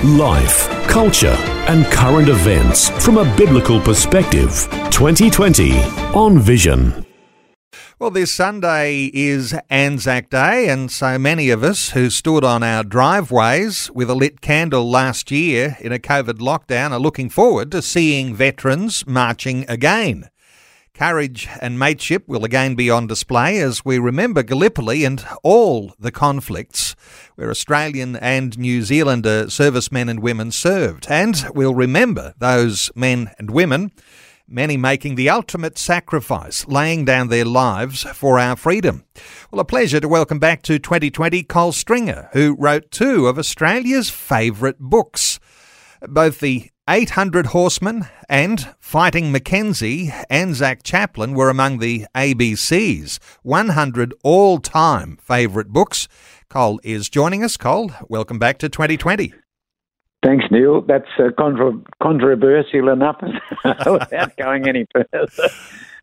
Life, culture, and current events from a biblical perspective. 2020 on Vision. Well, this Sunday is Anzac Day, and so many of us who stood on our driveways with a lit candle last year in a COVID lockdown are looking forward to seeing veterans marching again. Courage and mateship will again be on display as we remember Gallipoli and all the conflicts where Australian and New Zealander servicemen and women served. And we'll remember those men and women, many making the ultimate sacrifice, laying down their lives for our freedom. Well, a pleasure to welcome back to 2020 Col Stringer, who wrote two of Australia's favourite books. Both the 800 Horsemen and Fighting Mackenzie, Anzac Chaplain were among the ABC's 100 all time favourite books. Col is joining us. Col, welcome back to 2020. Thanks, Neil. That's uh, contra- controversial enough without going any further.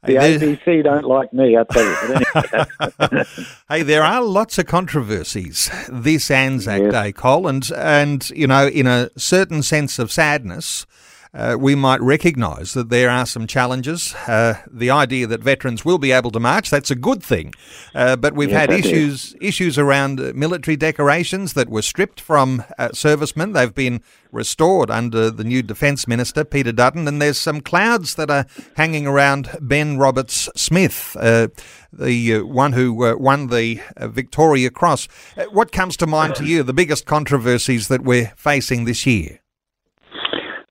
The ABC don't like me, I tell you. hey, there are lots of controversies this Anzac yes. Day, Col, and and you know, in a certain sense of sadness, uh, we might recognise that there are some challenges. Uh, the idea that veterans will be able to march, that's a good thing. Uh, but we've yes, had issues issues around military decorations that were stripped from uh, servicemen. They've been restored under the new Defence Minister, Peter Dutton, and there's some clouds that are hanging around Ben Roberts Smith, uh, the uh, one who won the Victoria Cross. what comes to mind to you, the biggest controversies that we're facing this year?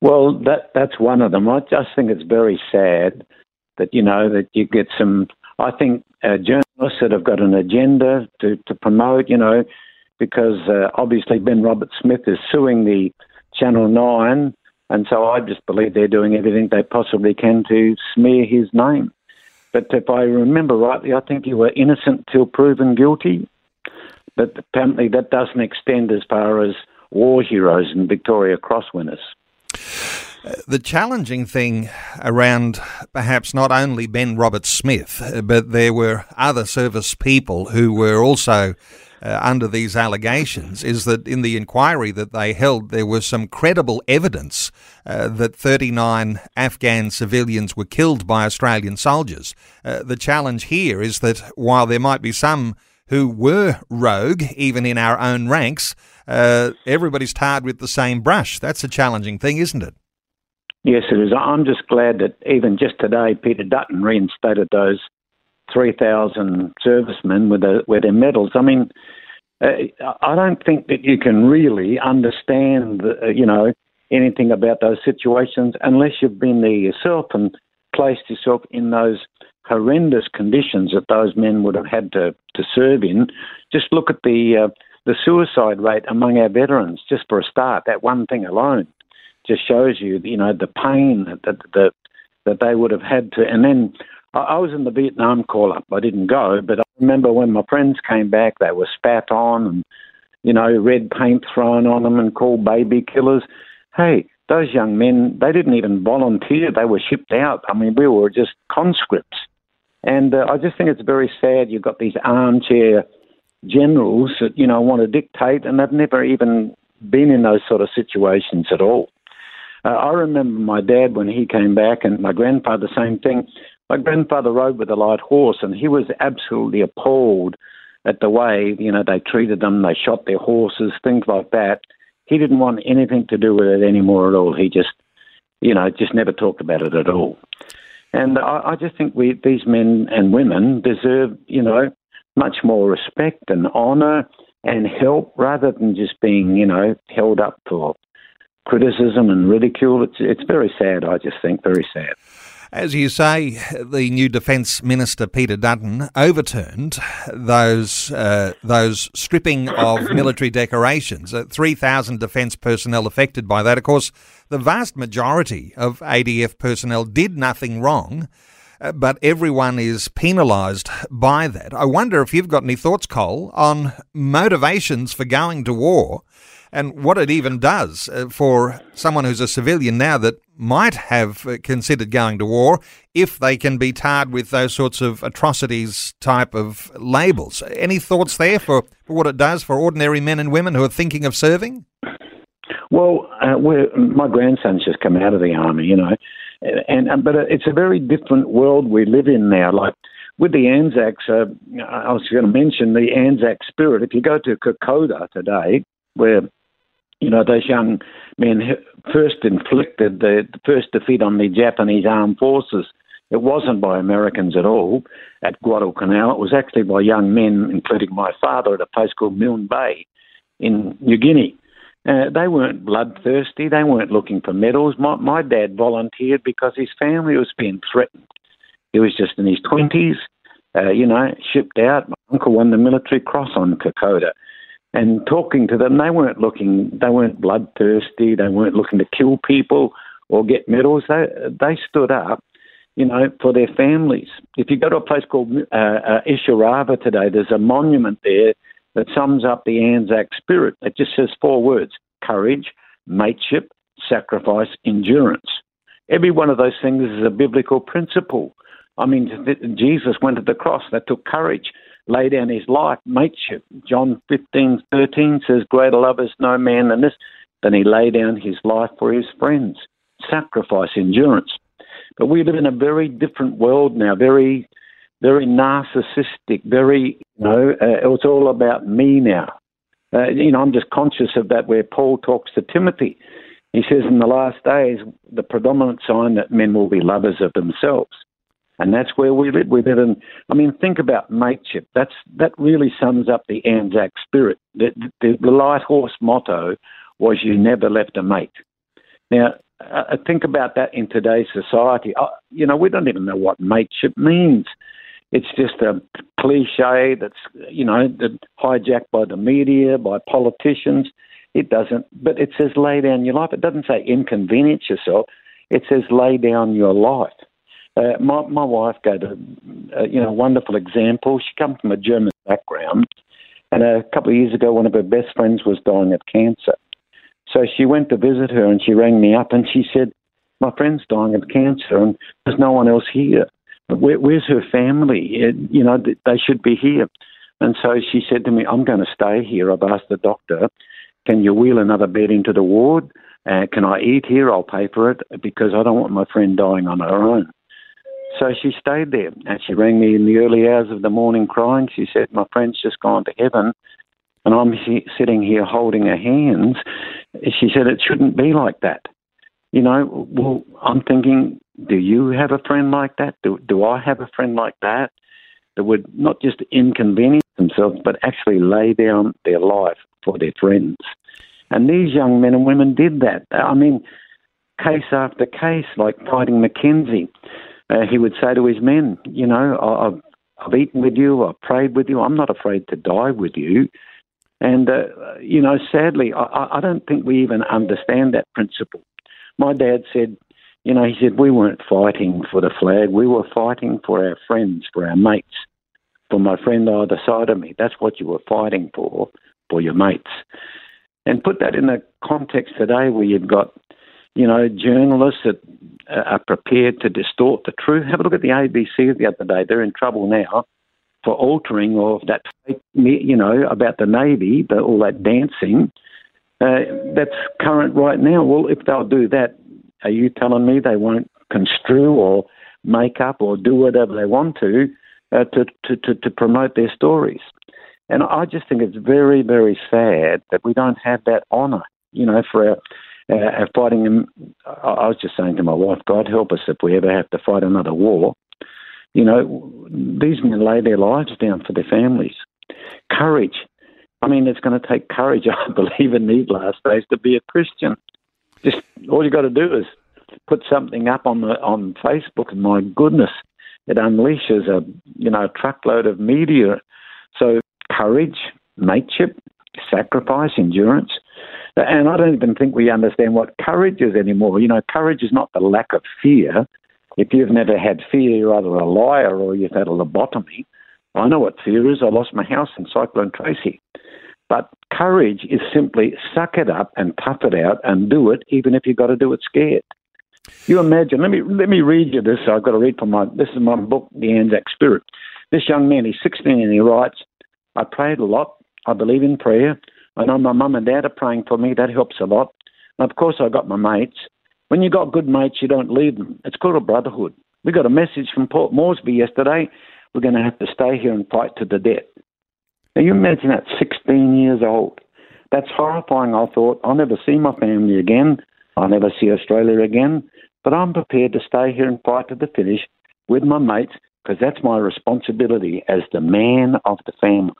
Well, that that's one of them. I just think it's very sad that you know that you get some. I think uh, journalists that have got an agenda to to promote, you know, because uh, obviously Ben Robert Smith is suing the Channel Nine, and so I just believe they're doing everything they possibly can to smear his name. But if I remember rightly, I think you were innocent till proven guilty. But apparently that doesn't extend as far as war heroes and Victoria Cross winners. The challenging thing around perhaps not only Ben Robert Smith, but there were other service people who were also uh, under these allegations is that in the inquiry that they held, there was some credible evidence uh, that 39 Afghan civilians were killed by Australian soldiers. Uh, the challenge here is that while there might be some who were rogue, even in our own ranks, uh, everybody's tarred with the same brush. That's a challenging thing, isn't it? Yes, it is. I'm just glad that even just today, Peter Dutton reinstated those 3,000 servicemen with, the, with their medals. I mean, uh, I don't think that you can really understand, uh, you know, anything about those situations unless you've been there yourself and placed yourself in those horrendous conditions that those men would have had to, to serve in. Just look at the uh, the suicide rate among our veterans, just for a start. That one thing alone just shows you, you know, the pain that that, that they would have had to. And then I, I was in the Vietnam call up. I didn't go, but I remember when my friends came back, they were spat on and you know, red paint thrown on them and called baby killers. Hey, those young men, they didn't even volunteer. They were shipped out. I mean, we were just conscripts. And uh, I just think it's very sad you've got these armchair generals that, you know, want to dictate and they've never even been in those sort of situations at all. Uh, I remember my dad when he came back and my grandfather, same thing. My grandfather rode with a light horse and he was absolutely appalled at the way, you know, they treated them, they shot their horses, things like that. He didn't want anything to do with it anymore at all. He just, you know, just never talked about it at all. And I, I just think we, these men and women deserve, you know, much more respect and honour and help rather than just being, you know, held up for criticism and ridicule. It's it's very sad. I just think very sad. As you say, the new Defence Minister Peter Dutton overturned those uh, those stripping of military decorations. Uh, Three thousand defence personnel affected by that. Of course, the vast majority of ADF personnel did nothing wrong, uh, but everyone is penalised by that. I wonder if you've got any thoughts, Col, on motivations for going to war and what it even does uh, for someone who's a civilian now that might have uh, considered going to war if they can be tarred with those sorts of atrocities type of labels. Any thoughts there for, for what it does for ordinary men and women who are thinking of serving? Well, uh, my grandson's just come out of the army, you know, and, and but it's a very different world we live in now. Like with the Anzacs, uh, I was going to mention the Anzac spirit. If you go to Kokoda today, where you know, those young men first inflicted the, first defeat on the Japanese armed forces. It wasn't by Americans at all at Guadalcanal. It was actually by young men, including my father, at a place called Milne Bay in New Guinea. Uh, they weren't bloodthirsty. They weren't looking for medals. My, my dad volunteered because his family was being threatened. He was just in his 20s, uh, you know, shipped out. My uncle won the military cross on Kokoda and talking to them, they weren't looking, they weren't bloodthirsty, they weren't looking to kill people or get medals. They they stood up, you know, for their families. If you go to a place called uh, uh, Isurava today, there's a monument there that sums up the Anzac spirit. It just says four words: courage, mateship, sacrifice, endurance. Every one of those things is a biblical principle. I mean, Jesus went to the cross. That took courage lay down his life, mateship. John 15, 13 says, Greater love is no man than this, than he lay down his life for his friends. Sacrifice, endurance. But we live in a very different world now, very, very narcissistic, very, you know, uh, it's all about me now. Uh, you know, I'm just conscious of that where Paul talks to Timothy. He says, in the last days, the predominant sign that men will be lovers of themselves and that's where we live. with it. in. I mean, think about mateship. That's that really sums up the Anzac spirit. The, the, the light horse motto was "You never left a mate." Now, uh, think about that in today's society. Uh, you know, we don't even know what mateship means. It's just a cliche that's you know hijacked by the media, by politicians. It doesn't, but it says lay down your life. It doesn't say inconvenience yourself. It says lay down your life. Uh, my, my wife gave a, a you know wonderful example. She comes from a German background, and a couple of years ago, one of her best friends was dying of cancer. So she went to visit her, and she rang me up, and she said, "My friend's dying of cancer, and there's no one else here. Where, where's her family? It, you know, they should be here." And so she said to me, "I'm going to stay here. I've asked the doctor, can you wheel another bed into the ward?" Uh, can I eat here? I'll pay for it because I don't want my friend dying on her own. So she stayed there and she rang me in the early hours of the morning crying. She said, My friend's just gone to heaven and I'm sitting here holding her hands. She said, It shouldn't be like that. You know, well, I'm thinking, do you have a friend like that? Do, do I have a friend like that that would not just inconvenience themselves, but actually lay down their life for their friends? And these young men and women did that. I mean, case after case, like fighting Mackenzie uh, he would say to his men, you know, I've, I've eaten with you, I've prayed with you, I'm not afraid to die with you. And, uh, you know, sadly, I, I don't think we even understand that principle. My dad said, you know, he said, we weren't fighting for the flag, we were fighting for our friends, for our mates, for my friend either side of me. That's what you were fighting for, for your mates. And put that in the context today where you've got, you know, journalists that are prepared to distort the truth. Have a look at the ABC the other day. They're in trouble now for altering of that, fake, you know, about the Navy, the, all that dancing. Uh, that's current right now. Well, if they'll do that, are you telling me they won't construe or make up or do whatever they want to uh, to, to, to, to promote their stories? And I just think it's very, very sad that we don't have that honour, you know, for our uh, fighting them. I was just saying to my wife, God help us if we ever have to fight another war. You know, these men lay their lives down for their families. Courage. I mean, it's going to take courage, I believe, in these last days to be a Christian. Just all you got to do is put something up on the on Facebook, and my goodness, it unleashes a you know a truckload of media. So courage, mateship, sacrifice, endurance. And I don't even think we understand what courage is anymore. You know, courage is not the lack of fear. If you've never had fear, you're either a liar or you've had a lobotomy. I know what fear is. I lost my house in Cyclone Tracy. But courage is simply suck it up and tough it out and do it, even if you've got to do it scared. You imagine. Let me let me read you this. I've got to read from my. This is my book, The Anzac Spirit. This young man, he's 16, and he writes, "I prayed a lot. I believe in prayer. I know my mum and dad are praying for me. That helps a lot. And of course, I got my mates. When you got good mates, you don't leave them. It's called a brotherhood. We got a message from Port Moresby yesterday. We're going to have to stay here and fight to the death. Now, you imagine that 16 years old. That's horrifying, I thought. I'll never see my family again. I'll never see Australia again. But I'm prepared to stay here and fight to the finish with my mates because that's my responsibility as the man of the family.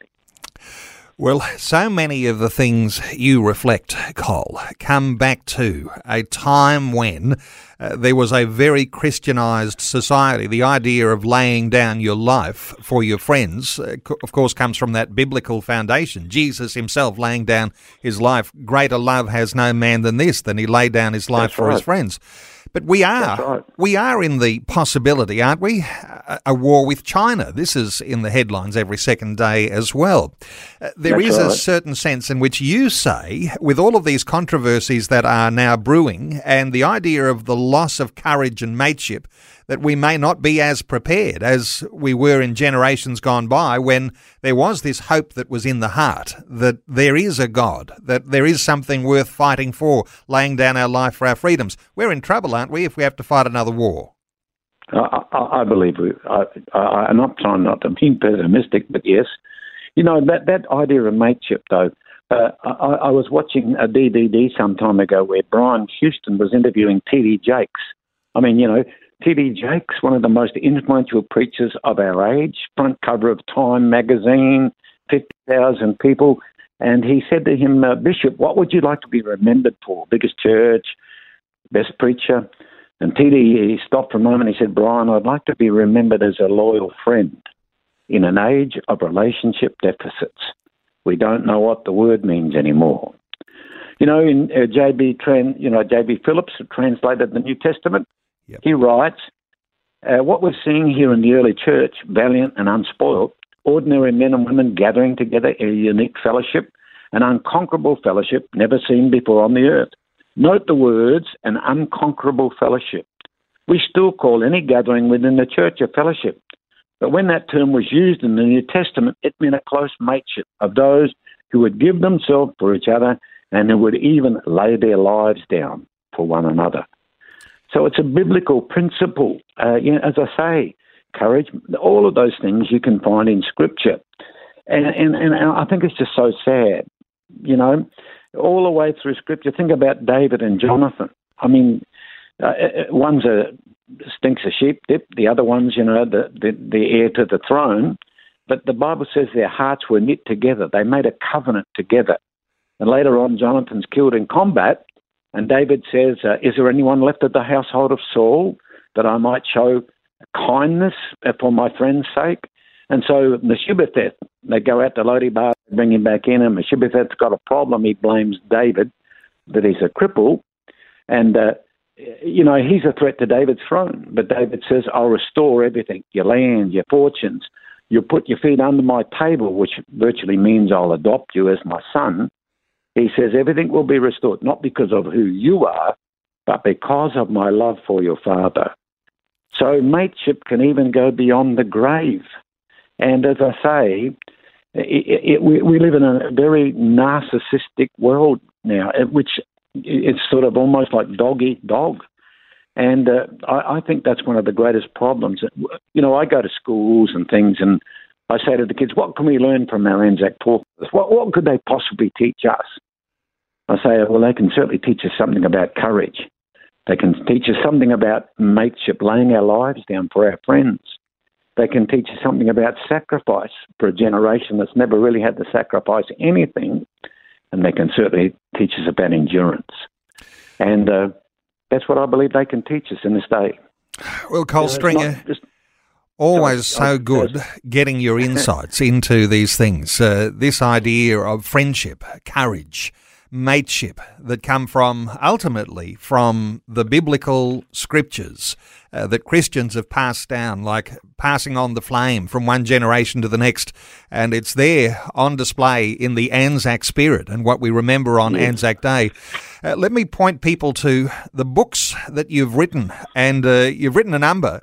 Well, so many of the things you reflect, Col, come back to a time when uh, there was a very Christianized society. The idea of laying down your life for your friends, uh, of course, comes from that biblical foundation. Jesus himself laying down his life. Greater love has no man than this, than he laid down his life That's for right. his friends. But we are right. we are in the possibility, aren't we? A, a war with China. This is in the headlines every second day as well. Uh, there That's is a certain sense in which you say, with all of these controversies that are now brewing, and the idea of the loss of courage and mateship, that we may not be as prepared as we were in generations gone by when there was this hope that was in the heart that there is a God, that there is something worth fighting for, laying down our life for our freedoms. We're in trouble, aren't we, if we have to fight another war? I, I, believe we. I, I, I'm not trying not to be pessimistic, but yes, you know that that idea of mateship, though. Uh, I, I was watching a DVD some time ago where Brian Houston was interviewing T.D. Jakes. I mean, you know, T.D. Jakes, one of the most influential preachers of our age, front cover of Time magazine, 50,000 people. And he said to him, uh, Bishop, what would you like to be remembered for? Biggest church, best preacher? And TD, he stopped for a moment. He said, Brian, I'd like to be remembered as a loyal friend in an age of relationship deficits. We don't know what the word means anymore. You know, in uh, J.B. Tran, you know, J.B. Phillips translated the New Testament. Yep. He writes, uh, "What we're seeing here in the early church, valiant and unspoilt, ordinary men and women gathering together in a unique fellowship, an unconquerable fellowship never seen before on the earth. Note the words, an unconquerable fellowship. We still call any gathering within the church a fellowship. But when that term was used in the New Testament, it meant a close mateship of those who would give themselves for each other and who would even lay their lives down for one another. So it's a biblical principle. Uh, you know, as I say, courage, all of those things you can find in Scripture. And, and, and I think it's just so sad, you know, all the way through Scripture. Think about David and Jonathan. I mean, uh, one's a stinks a sheep dip, the other one's, you know, the, the, the heir to the throne. But the Bible says their hearts were knit together. They made a covenant together. And later on, Jonathan's killed in combat. And David says, uh, Is there anyone left of the household of Saul that I might show kindness for my friend's sake? And so Mephibosheth, they go out to Lo Debar, bring him back in, and Mephibosheth's got a problem. He blames David that he's a cripple. And, uh, you know, he's a threat to David's throne. But David says, I'll restore everything your land, your fortunes. You'll put your feet under my table, which virtually means I'll adopt you as my son. He says, everything will be restored, not because of who you are, but because of my love for your father. So mateship can even go beyond the grave. And as I say, it, it, we, we live in a very narcissistic world now, uh, which it's sort of almost like dog eat dog. And uh, I, I think that's one of the greatest problems. You know, I go to schools and things, and I say to the kids, "What can we learn from our Anzac Paul? What, what could they possibly teach us?" I say, "Well, they can certainly teach us something about courage. They can teach us something about mateship, laying our lives down for our friends. They can teach us something about sacrifice for a generation that's never really had to sacrifice anything, and they can certainly teach us about endurance. And uh, that's what I believe they can teach us in this day. Well, Col You know, it's Stringer, just- always so good getting your insights into these things. Uh, this idea of friendship, courage, mateship that come from ultimately from the biblical scriptures uh, that Christians have passed down, like passing on the flame from one generation to the next. And it's there on display in the Anzac spirit and what we remember on Anzac Day. Uh, let me point people to the books that you've written, and uh, you've written a number.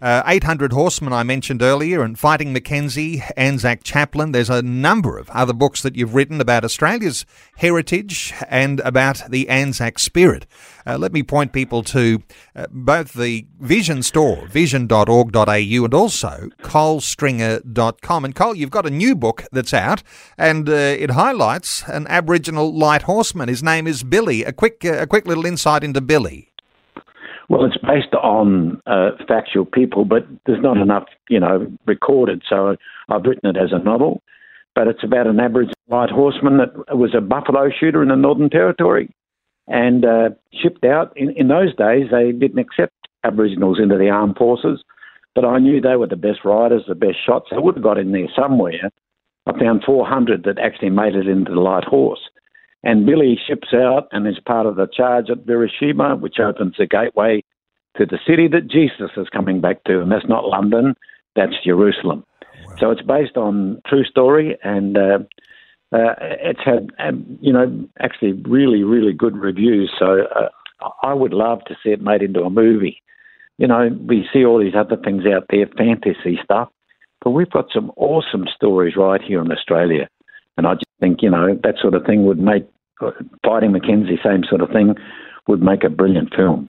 Uh, 800 Horsemen, I mentioned earlier, and Fighting Mackenzie, Anzac Chaplain. There's a number of other books that you've written about Australia's heritage and about the Anzac spirit. Uh, let me point people to uh, both the Vision store, vision.org.au, and also colstringer.com. And Col, you've got a new book that's out, and uh, it highlights an Aboriginal light horseman. His name is Billy. A quick, uh, a quick little insight into Billy. Well, it's based on uh, factual people, but there's not enough, you know, recorded. So I've written it as a novel. But it's about an Aboriginal light horseman that was a buffalo shooter in the Northern Territory and uh, shipped out. In, in those days, they didn't accept Aboriginals into the armed forces, but I knew they were the best riders, the best shots. They would have got in there somewhere. I found 400 that actually made it into the light horse. And Billy ships out and is part of the charge at Beersheba, which opens the gateway to the city that Jesus is coming back to. And that's not London, that's Jerusalem. So it's based on true story, and uh, uh, it's had, um, you know, actually really, really good reviews. So uh, I would love to see it made into a movie. You know, we see all these other things out there, fantasy stuff, but we've got some awesome stories right here in Australia. And I just think, you know, that sort of thing would make Fighting Mackenzie, same sort of thing, would make a brilliant film.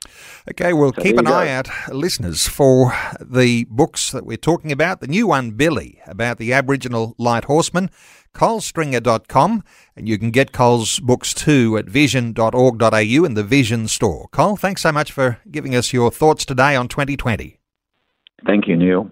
Okay, well, So keep an go. eye out, listeners, for the books that we're talking about. The new one, Billy, about the Aboriginal light horseman, colstringer.com, and you can get Col's books too at vision.org.au in the Vision store. Col, thanks so much for giving us your thoughts today on 2020. Thank you, Neil.